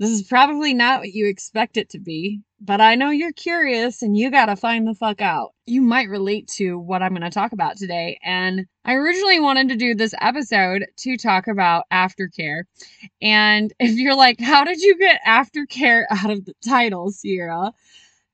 this is probably not what you expect it to be, but I know you're curious and you gotta find the fuck out. You might relate to what I'm gonna talk about today, and I originally wanted to do this episode to talk about aftercare. And if you're like, how did you get aftercare out of the title, Sierra?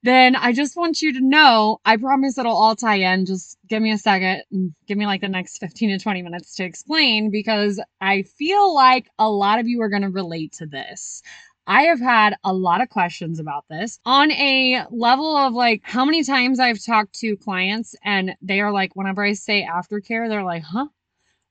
Then I just want you to know, I promise it'll all tie in. Just give me a second and give me like the next 15 to 20 minutes to explain because I feel like a lot of you are going to relate to this. I have had a lot of questions about this on a level of like how many times I've talked to clients and they are like, whenever I say aftercare, they're like, huh?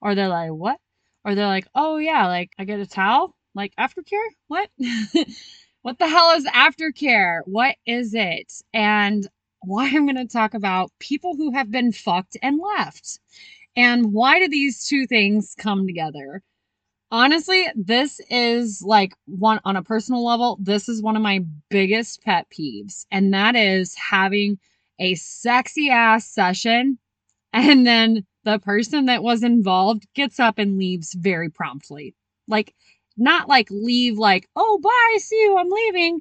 Or they're like, what? Or they're like, oh yeah, like I get a towel? Like aftercare? What? what the hell is aftercare? What is it? And why I'm going to talk about people who have been fucked and left. And why do these two things come together? Honestly, this is like one on a personal level, this is one of my biggest pet peeves. And that is having a sexy ass session and then the person that was involved gets up and leaves very promptly. Like, not like leave, like, oh, bye, see you, I'm leaving,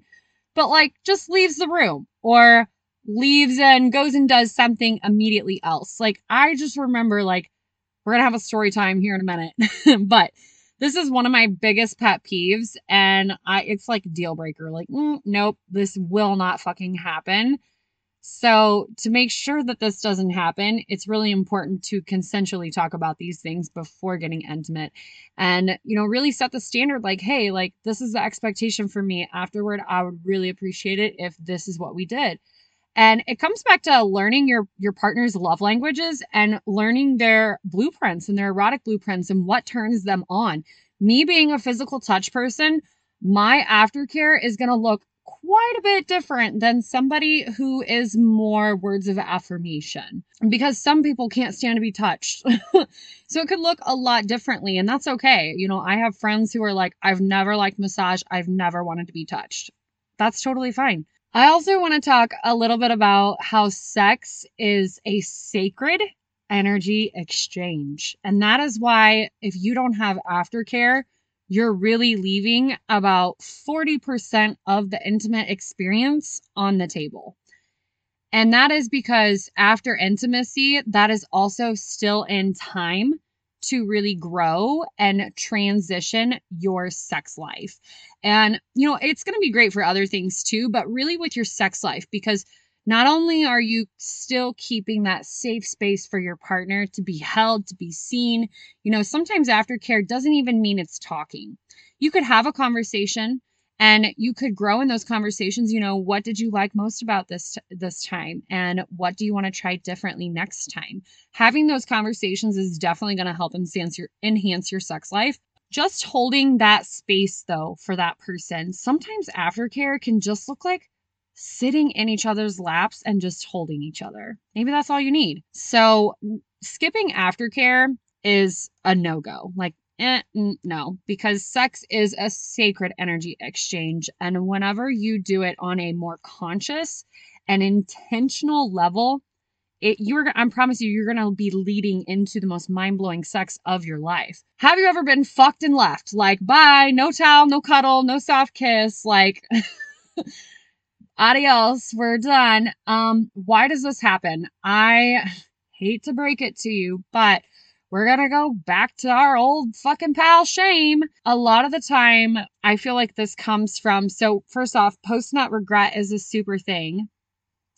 but like just leaves the room or leaves and goes and does something immediately else. Like, I just remember, like, we're gonna have a story time here in a minute, but this is one of my biggest pet peeves and I it's like deal breaker like mm, nope this will not fucking happen. So to make sure that this doesn't happen, it's really important to consensually talk about these things before getting intimate and you know really set the standard like hey like this is the expectation for me afterward I would really appreciate it if this is what we did. And it comes back to learning your your partner's love languages and learning their blueprints and their erotic blueprints and what turns them on. Me being a physical touch person, my aftercare is going to look quite a bit different than somebody who is more words of affirmation because some people can't stand to be touched. so it could look a lot differently and that's okay. You know, I have friends who are like I've never liked massage, I've never wanted to be touched. That's totally fine. I also want to talk a little bit about how sex is a sacred energy exchange. And that is why, if you don't have aftercare, you're really leaving about 40% of the intimate experience on the table. And that is because after intimacy, that is also still in time to really grow and transition your sex life. And, you know, it's going to be great for other things too, but really with your sex life, because not only are you still keeping that safe space for your partner to be held, to be seen, you know, sometimes aftercare doesn't even mean it's talking. You could have a conversation and you could grow in those conversations you know what did you like most about this this time? And what do you want to try differently next time? Having those conversations is definitely going to help enhance your enhance your sex life. Just holding that space though for that person sometimes aftercare can just look like sitting in each other's laps and just holding each other. Maybe that's all you need. So skipping aftercare is a no-go. Like Eh, no, because sex is a sacred energy exchange. And whenever you do it on a more conscious and intentional level, it you're I promise you you're gonna be leading into the most mind-blowing sex of your life. Have you ever been fucked and left? Like, bye, no towel, no cuddle, no soft kiss, like adios, we're done. Um, why does this happen? I hate to break it to you, but we're going to go back to our old fucking pal shame. A lot of the time, I feel like this comes from so, first off, post nut regret is a super thing.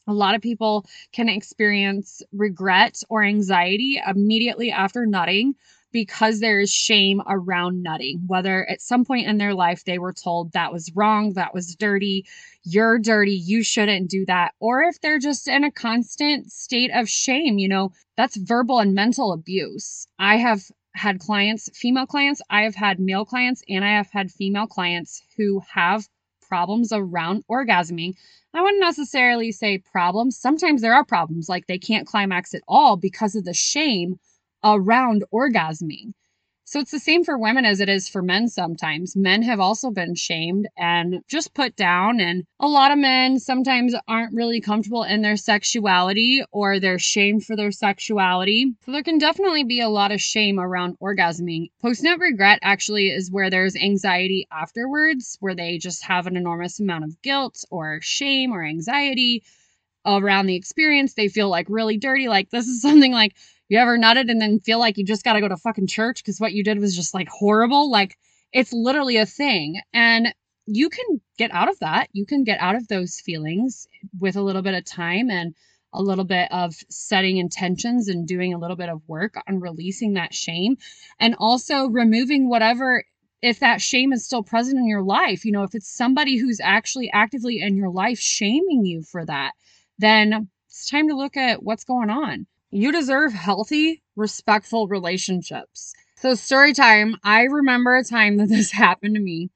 A lot of people can experience regret or anxiety immediately after nutting because there is shame around nutting. Whether at some point in their life they were told that was wrong, that was dirty, you're dirty, you shouldn't do that, or if they're just in a constant state of shame, you know, that's verbal and mental abuse. I have had clients, female clients, I have had male clients, and I have had female clients who have problems around orgasming. I wouldn't necessarily say problems. Sometimes there are problems, like they can't climax at all because of the shame around orgasming. So it's the same for women as it is for men sometimes. Men have also been shamed and just put down. And a lot of men sometimes aren't really comfortable in their sexuality or they're shamed for their sexuality. So there can definitely be a lot of shame around orgasming. Post nut regret actually is where there's anxiety afterwards, where they just have an enormous amount of guilt or shame or anxiety around the experience. They feel like really dirty. Like this is something like, you ever nutted and then feel like you just got to go to fucking church because what you did was just like horrible? Like it's literally a thing. And you can get out of that. You can get out of those feelings with a little bit of time and a little bit of setting intentions and doing a little bit of work on releasing that shame and also removing whatever if that shame is still present in your life you know if it's somebody who's actually actively in your life shaming you for that then it's time to look at what's going on you deserve healthy, respectful relationships. So, story time. I remember a time that this happened to me,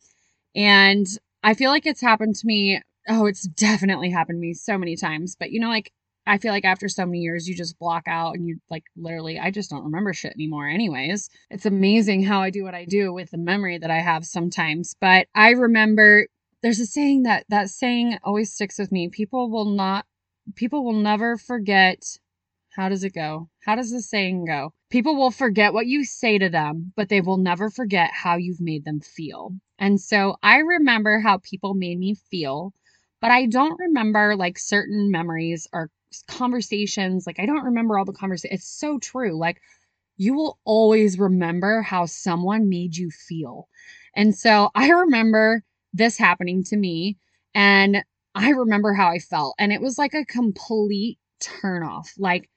and I feel like it's happened to me. Oh, it's definitely happened to me so many times. But you know, like, I feel like after so many years, you just block out and you like literally, I just don't remember shit anymore, anyways. It's amazing how I do what I do with the memory that I have sometimes. But I remember there's a saying that that saying always sticks with me. People will not, people will never forget how does it go? How does the saying go? People will forget what you say to them, but they will never forget how you've made them feel. And so I remember how people made me feel, but I don't remember like certain memories or conversations. Like I don't remember all the conversations. It's so true. Like you will always remember how someone made you feel. And so I remember this happening to me and I remember how I felt. And it was like a complete turn off. Like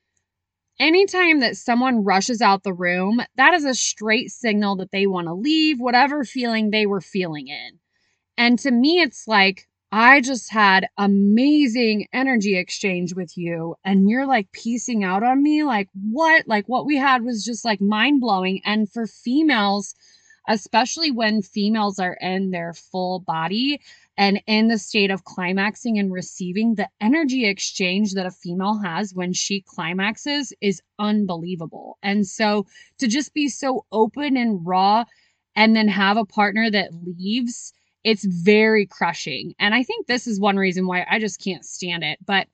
anytime that someone rushes out the room, that is a straight signal that they want to leave whatever feeling they were feeling in. And to me, it's like, I just had amazing energy exchange with you, and you're like piecing out on me. Like, what? Like, what we had was just like mind blowing. And for females, especially when females are in their full body, and in the state of climaxing and receiving, the energy exchange that a female has when she climaxes is unbelievable. And so to just be so open and raw and then have a partner that leaves, it's very crushing. And I think this is one reason why I just can't stand it. But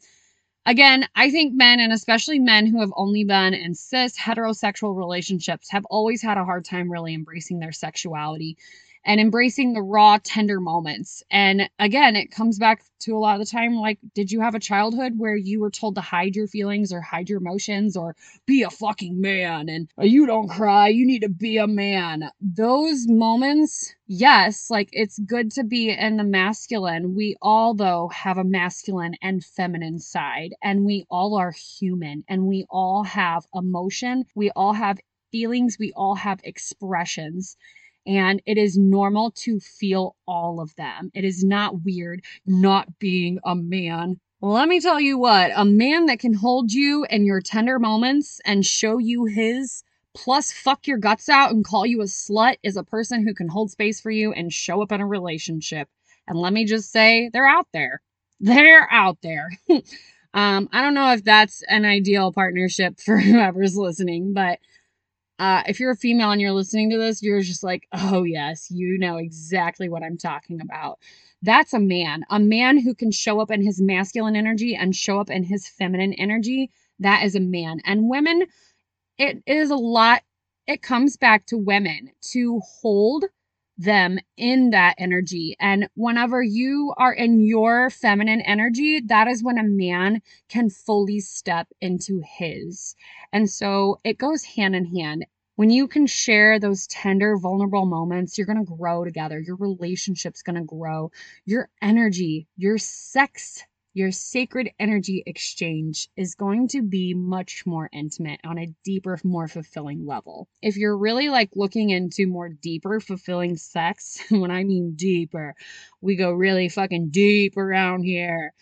again, I think men, and especially men who have only been in cis heterosexual relationships, have always had a hard time really embracing their sexuality and embracing the raw, tender moments. And again, it comes back to a lot of the time like, did you have a childhood where you were told to hide your feelings or hide your emotions or be a fucking man and oh, you don't cry, you need to be a man? Those moments, yes, like it's good to be in the masculine. We all, though, have a masculine and feminine side, and we all are human and we all have emotion, we all have feelings, we all have expressions and it is normal to feel all of them. It is not weird not being a man. Let me tell you what, a man that can hold you in your tender moments and show you his, plus fuck your guts out and call you a slut, is a person who can hold space for you and show up in a relationship. And let me just say, they're out there. They're out there. um, I don't know if that's an ideal partnership for whoever's listening, but uh, if you're a female and you're listening to this, you're just like, oh, yes, you know exactly what I'm talking about. That's a man, a man who can show up in his masculine energy and show up in his feminine energy. That is a man. And women, it is a lot, it comes back to women to hold them in that energy. And whenever you are in your feminine energy, that is when a man can fully step into his. And so it goes hand in hand. When you can share those tender, vulnerable moments, you're going to grow together. Your relationship's going to grow. Your energy, your sex your sacred energy exchange is going to be much more intimate on a deeper, more fulfilling level. If you're really like looking into more deeper, fulfilling sex, when I mean deeper, we go really fucking deep around here.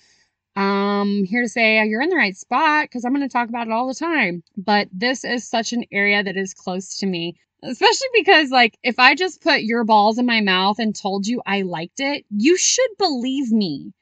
Um, here to say you're in the right spot because I'm going to talk about it all the time. But this is such an area that is close to me, especially because, like, if I just put your balls in my mouth and told you I liked it, you should believe me.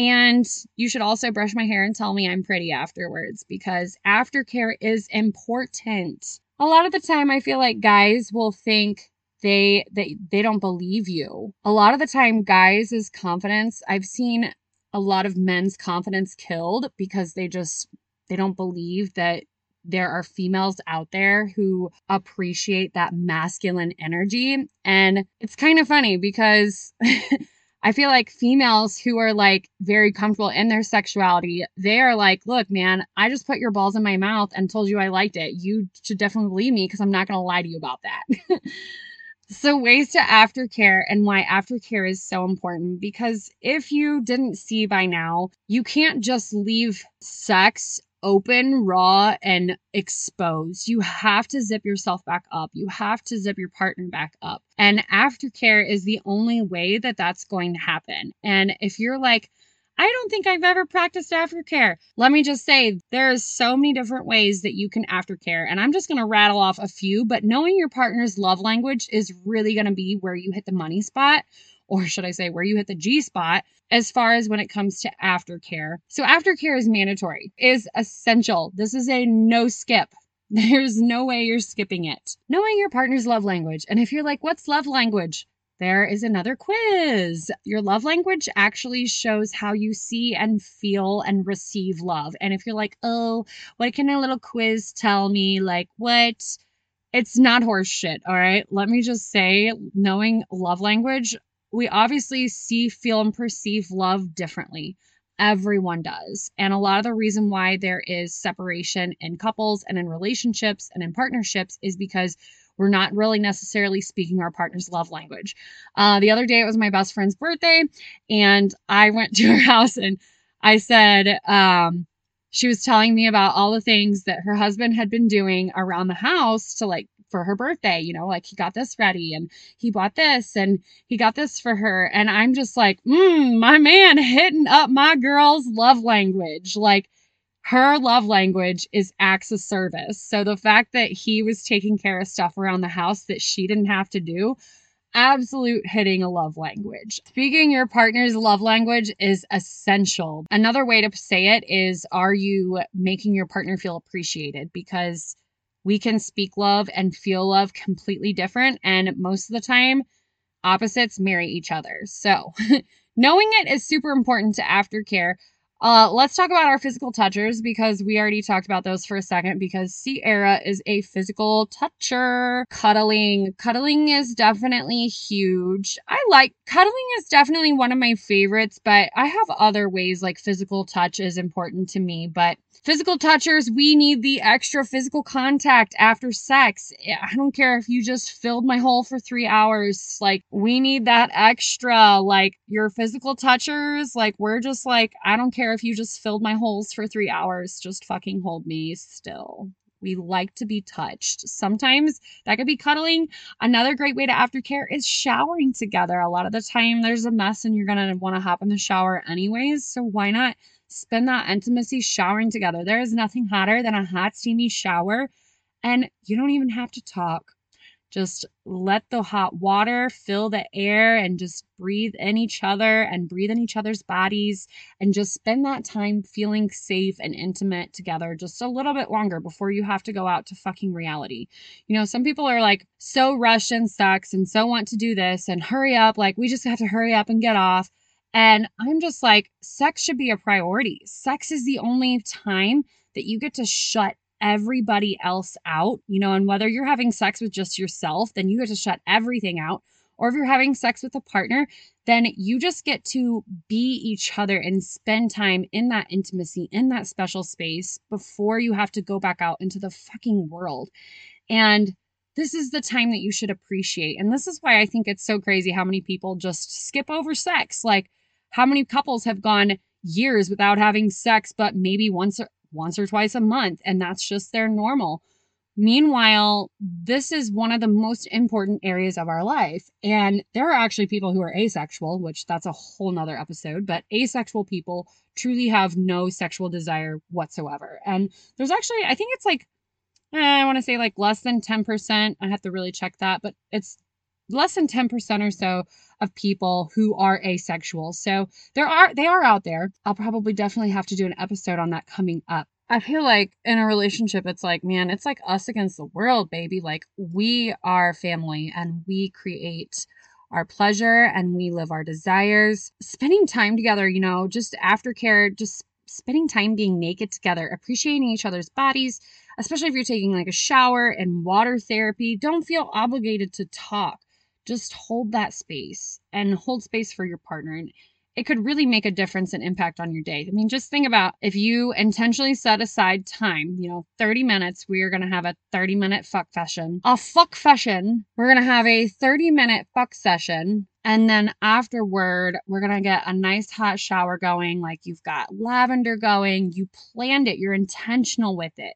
And you should also brush my hair and tell me I'm pretty afterwards because aftercare is important. A lot of the time I feel like guys will think they they they don't believe you. A lot of the time guys' is confidence, I've seen a lot of men's confidence killed because they just they don't believe that there are females out there who appreciate that masculine energy and it's kind of funny because I feel like females who are like very comfortable in their sexuality, they are like, look, man, I just put your balls in my mouth and told you I liked it. You should definitely believe me because I'm not going to lie to you about that. so, ways to aftercare and why aftercare is so important because if you didn't see by now, you can't just leave sex open, raw, and exposed. You have to zip yourself back up. You have to zip your partner back up. And aftercare is the only way that that's going to happen. And if you're like, I don't think I've ever practiced aftercare. Let me just say, there's so many different ways that you can aftercare. And I'm just going to rattle off a few, but knowing your partner's love language is really going to be where you hit the money spot or should I say, where you hit the G spot as far as when it comes to aftercare. So, aftercare is mandatory, is essential. This is a no skip. There's no way you're skipping it. Knowing your partner's love language. And if you're like, what's love language? There is another quiz. Your love language actually shows how you see and feel and receive love. And if you're like, oh, what can a little quiz tell me? Like, what? It's not horse shit, all right? Let me just say, knowing love language we obviously see, feel, and perceive love differently. Everyone does. And a lot of the reason why there is separation in couples and in relationships and in partnerships is because we're not really necessarily speaking our partner's love language. Uh, the other day, it was my best friend's birthday, and I went to her house and I said, um, she was telling me about all the things that her husband had been doing around the house to like for her birthday, you know, like he got this ready and he bought this and he got this for her. And I'm just like, mm, my man hitting up my girl's love language. Like her love language is acts of service. So the fact that he was taking care of stuff around the house that she didn't have to do, absolute hitting a love language. Speaking your partner's love language is essential. Another way to say it is are you making your partner feel appreciated? Because we can speak love and feel love completely different. And most of the time, opposites marry each other. So, knowing it is super important to aftercare. Uh, let's talk about our physical touchers because we already talked about those for a second. Because Sierra is a physical toucher. Cuddling, cuddling is definitely huge. I like cuddling is definitely one of my favorites, but I have other ways like physical touch is important to me. But Physical touchers, we need the extra physical contact after sex. I don't care if you just filled my hole for three hours. Like, we need that extra. Like, your physical touchers, like, we're just like, I don't care if you just filled my holes for three hours. Just fucking hold me still. We like to be touched. Sometimes that could be cuddling. Another great way to aftercare is showering together. A lot of the time there's a mess and you're going to want to hop in the shower anyways. So why not spend that intimacy showering together. There is nothing hotter than a hot, steamy shower, and you don't even have to talk. Just let the hot water fill the air and just breathe in each other and breathe in each other's bodies and just spend that time feeling safe and intimate together just a little bit longer before you have to go out to fucking reality. You know, some people are like so rushed in sex and so want to do this and hurry up, like we just have to hurry up and get off. And I'm just like, sex should be a priority. Sex is the only time that you get to shut everybody else out, you know, and whether you're having sex with just yourself, then you get to shut everything out. Or if you're having sex with a partner, then you just get to be each other and spend time in that intimacy, in that special space before you have to go back out into the fucking world. And this is the time that you should appreciate. And this is why I think it's so crazy how many people just skip over sex. Like, how many couples have gone years without having sex, but maybe once or once or twice a month, and that's just their normal. Meanwhile, this is one of the most important areas of our life. And there are actually people who are asexual, which that's a whole nother episode, but asexual people truly have no sexual desire whatsoever. And there's actually, I think it's like, eh, I want to say like less than 10%. I have to really check that, but it's less than 10% or so of people who are asexual. So there are, they are out there. I'll probably definitely have to do an episode on that coming up. I feel like in a relationship, it's like, man, it's like us against the world, baby. Like we are family and we create our pleasure and we live our desires. Spending time together, you know, just aftercare, just spending time being naked together, appreciating each other's bodies, especially if you're taking like a shower and water therapy. Don't feel obligated to talk. Just hold that space and hold space for your partner. And it could really make a difference and impact on your day. I mean, just think about if you intentionally set aside time, you know, 30 minutes, we are going to have a 30 minute fuck session. A fuck session. We're going to have a 30 minute fuck session. And then afterward, we're going to get a nice hot shower going. Like you've got lavender going. You planned it. You're intentional with it.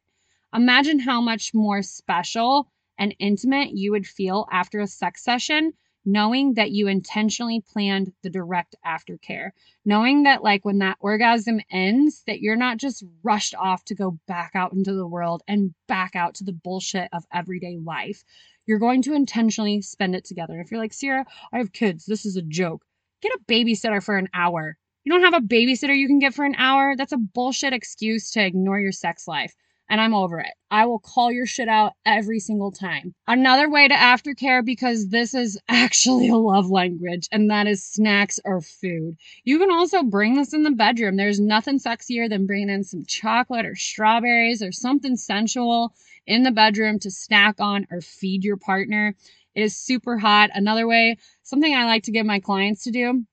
Imagine how much more special and intimate you would feel after a sex session knowing that you intentionally planned the direct aftercare, knowing that like when that orgasm ends, that you're not just rushed off to go back out into the world and back out to the bullshit of everyday life. You're going to intentionally spend it together. If you're like, Sierra, I have kids, this is a joke. Get a babysitter for an hour. You don't have a babysitter you can get for an hour? That's a bullshit excuse to ignore your sex life and I'm over it. I will call your shit out every single time. Another way to aftercare because this is actually a love language and that is snacks or food. You can also bring this in the bedroom. There's nothing sexier than bringing in some chocolate or strawberries or something sensual in the bedroom to snack on or feed your partner. It is super hot. Another way, something I like to give my clients to do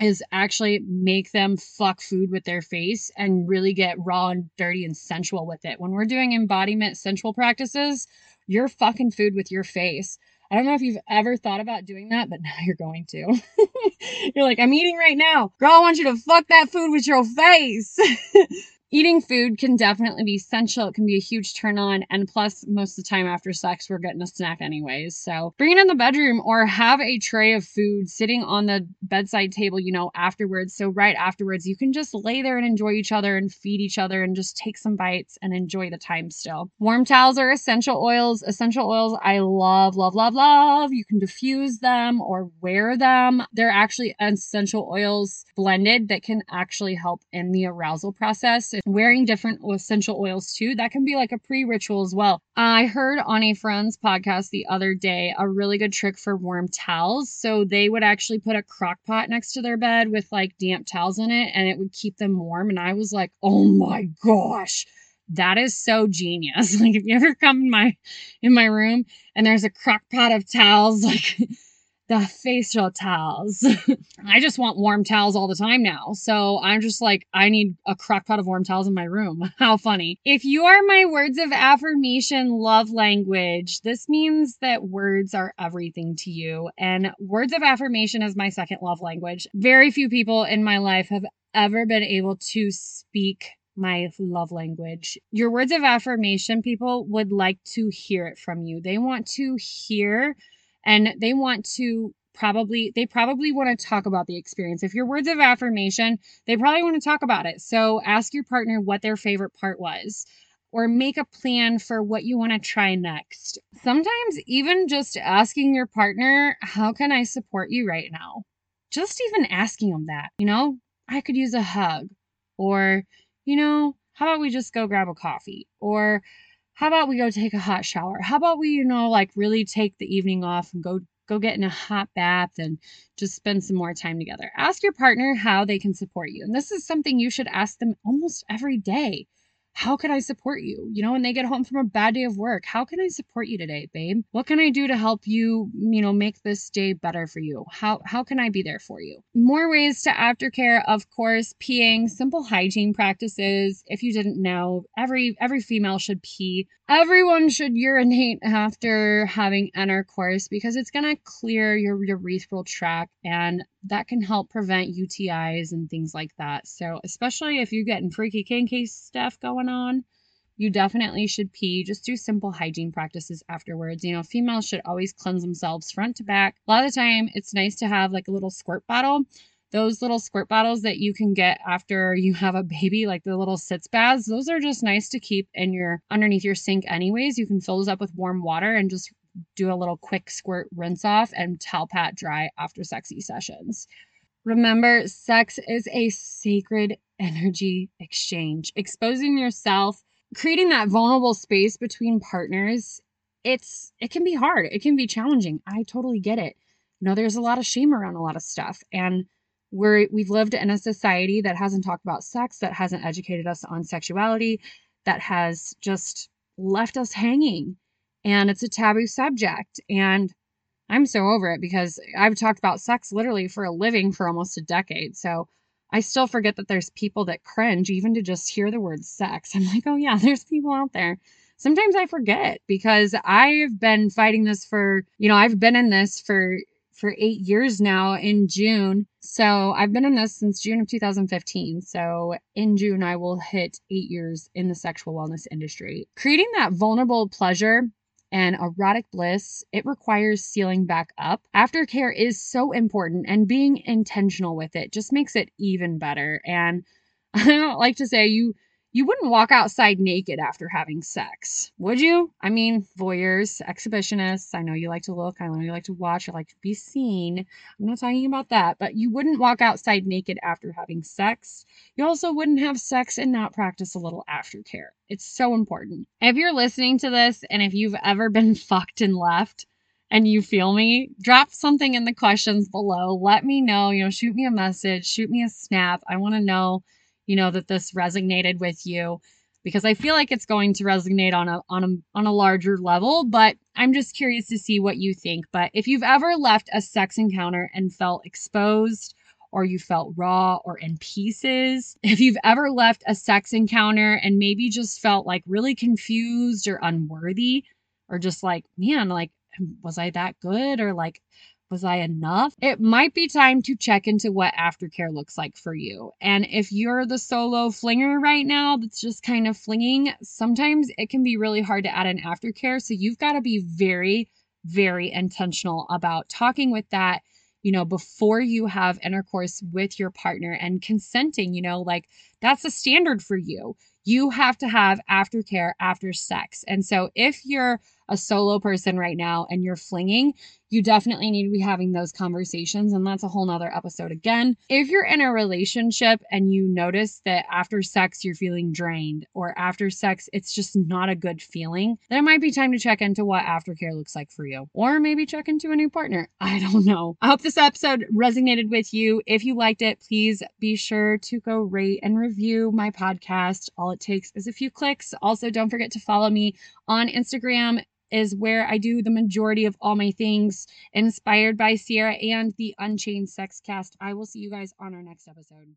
is actually make them fuck food with their face and really get raw and dirty and sensual with it. When we're doing embodiment sensual practices, you're fucking food with your face. I don't know if you've ever thought about doing that, but now you're going to. you're like, I'm eating right now. Girl, I want you to fuck that food with your face. eating food can definitely be essential. It can be a huge turn on. And plus, most of the time after sex, we're getting a snack anyways. So bring it in the bedroom or have a tray of food sitting on the bedside table, you know, afterwards. So right afterwards, you can just lay there and enjoy each other and feed each other and just take some bites and enjoy the time still. Warm towels are essential oils. Essential oils I love, love, love, love. You can diffuse them or wear them. They're actually essential oils blended that can actually help in the arousal process wearing different essential oils too. That can be like a pre ritual as well. I heard on a friend's podcast the other day a really good trick for warm towels. So they would actually put a crock pot next to their bed with like damp towels in it and it would keep them warm. And I was like, oh my gosh that is so genius. Like if you ever come in my in my room and there's a crock pot of towels, like the facial towels. I just want warm towels all the time now. So I'm just like, I need a crock pot of warm towels in my room. How funny. If you are my words of affirmation love language, this means that words are everything to you. And words of affirmation is my second love language. Very few people in my life have ever been able to speak my love language. Your words of affirmation, people would like to hear it from you. They want to hear and they want to probably they probably want to talk about the experience. If your words of affirmation, they probably want to talk about it. So ask your partner what their favorite part was or make a plan for what you want to try next. Sometimes even just asking your partner, "How can I support you right now?" Just even asking them that, you know, I could use a hug or, you know, how about we just go grab a coffee or how about we go take a hot shower? How about we, you know, like really take the evening off and go go get in a hot bath and just spend some more time together. Ask your partner how they can support you. And this is something you should ask them almost every day how can I support you? You know, when they get home from a bad day of work, how can I support you today, babe? What can I do to help you, you know, make this day better for you? How how can I be there for you? More ways to aftercare, of course, peeing, simple hygiene practices. If you didn't know, every every female should pee. Everyone should urinate after having intercourse because it's going to clear your urethral tract and that can help prevent UTIs and things like that. So, especially if you're getting freaky kinky stuff going on, you definitely should pee. Just do simple hygiene practices afterwards. You know, females should always cleanse themselves front to back. A lot of the time, it's nice to have like a little squirt bottle. Those little squirt bottles that you can get after you have a baby, like the little sitz baths, those are just nice to keep in your underneath your sink anyways. You can fill those up with warm water and just do a little quick squirt rinse off and towel pat dry after sexy sessions. Remember, sex is a sacred energy exchange. Exposing yourself creating that vulnerable space between partners it's it can be hard it can be challenging i totally get it you know there's a lot of shame around a lot of stuff and we're we've lived in a society that hasn't talked about sex that hasn't educated us on sexuality that has just left us hanging and it's a taboo subject and i'm so over it because i've talked about sex literally for a living for almost a decade so I still forget that there's people that cringe even to just hear the word sex. I'm like, oh yeah, there's people out there. Sometimes I forget because I've been fighting this for, you know, I've been in this for for 8 years now in June. So, I've been in this since June of 2015. So, in June I will hit 8 years in the sexual wellness industry. Creating that vulnerable pleasure and erotic bliss, it requires sealing back up. Aftercare is so important, and being intentional with it just makes it even better. And I don't like to say you you wouldn't walk outside naked after having sex, would you? I mean, voyeurs, exhibitionists, I know you like to look, I know you like to watch, I like to be seen. I'm not talking about that, but you wouldn't walk outside naked after having sex. You also wouldn't have sex and not practice a little aftercare. It's so important. If you're listening to this and if you've ever been fucked and left, and you feel me, drop something in the questions below. Let me know. You know, shoot me a message, shoot me a snap. I want to know you know that this resonated with you because I feel like it's going to resonate on a on a on a larger level, but I'm just curious to see what you think. But if you've ever left a sex encounter and felt exposed or you felt raw or in pieces, if you've ever left a sex encounter and maybe just felt like really confused or unworthy or just like, man, like was I that good or like was I enough? It might be time to check into what aftercare looks like for you. And if you're the solo flinger right now that's just kind of flinging, sometimes it can be really hard to add an aftercare. So you've got to be very, very intentional about talking with that you know, before you have intercourse with your partner and consenting, you know, like that's a standard for you. You have to have aftercare after sex. And so if you're a solo person right now and you're flinging, you definitely need to be having those conversations. And that's a whole nother episode again. If you're in a relationship and you notice that after sex you're feeling drained or after sex it's just not a good feeling, then it might be time to check into what aftercare looks like for you. Or maybe check into a new partner. I don't know. I hope this episode resonated with you. If you liked it, please be sure to go rate and review my podcast. All takes is a few clicks. Also, don't forget to follow me on Instagram is where I do the majority of all my things inspired by Sierra and the Unchained Sex Cast. I will see you guys on our next episode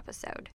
episode.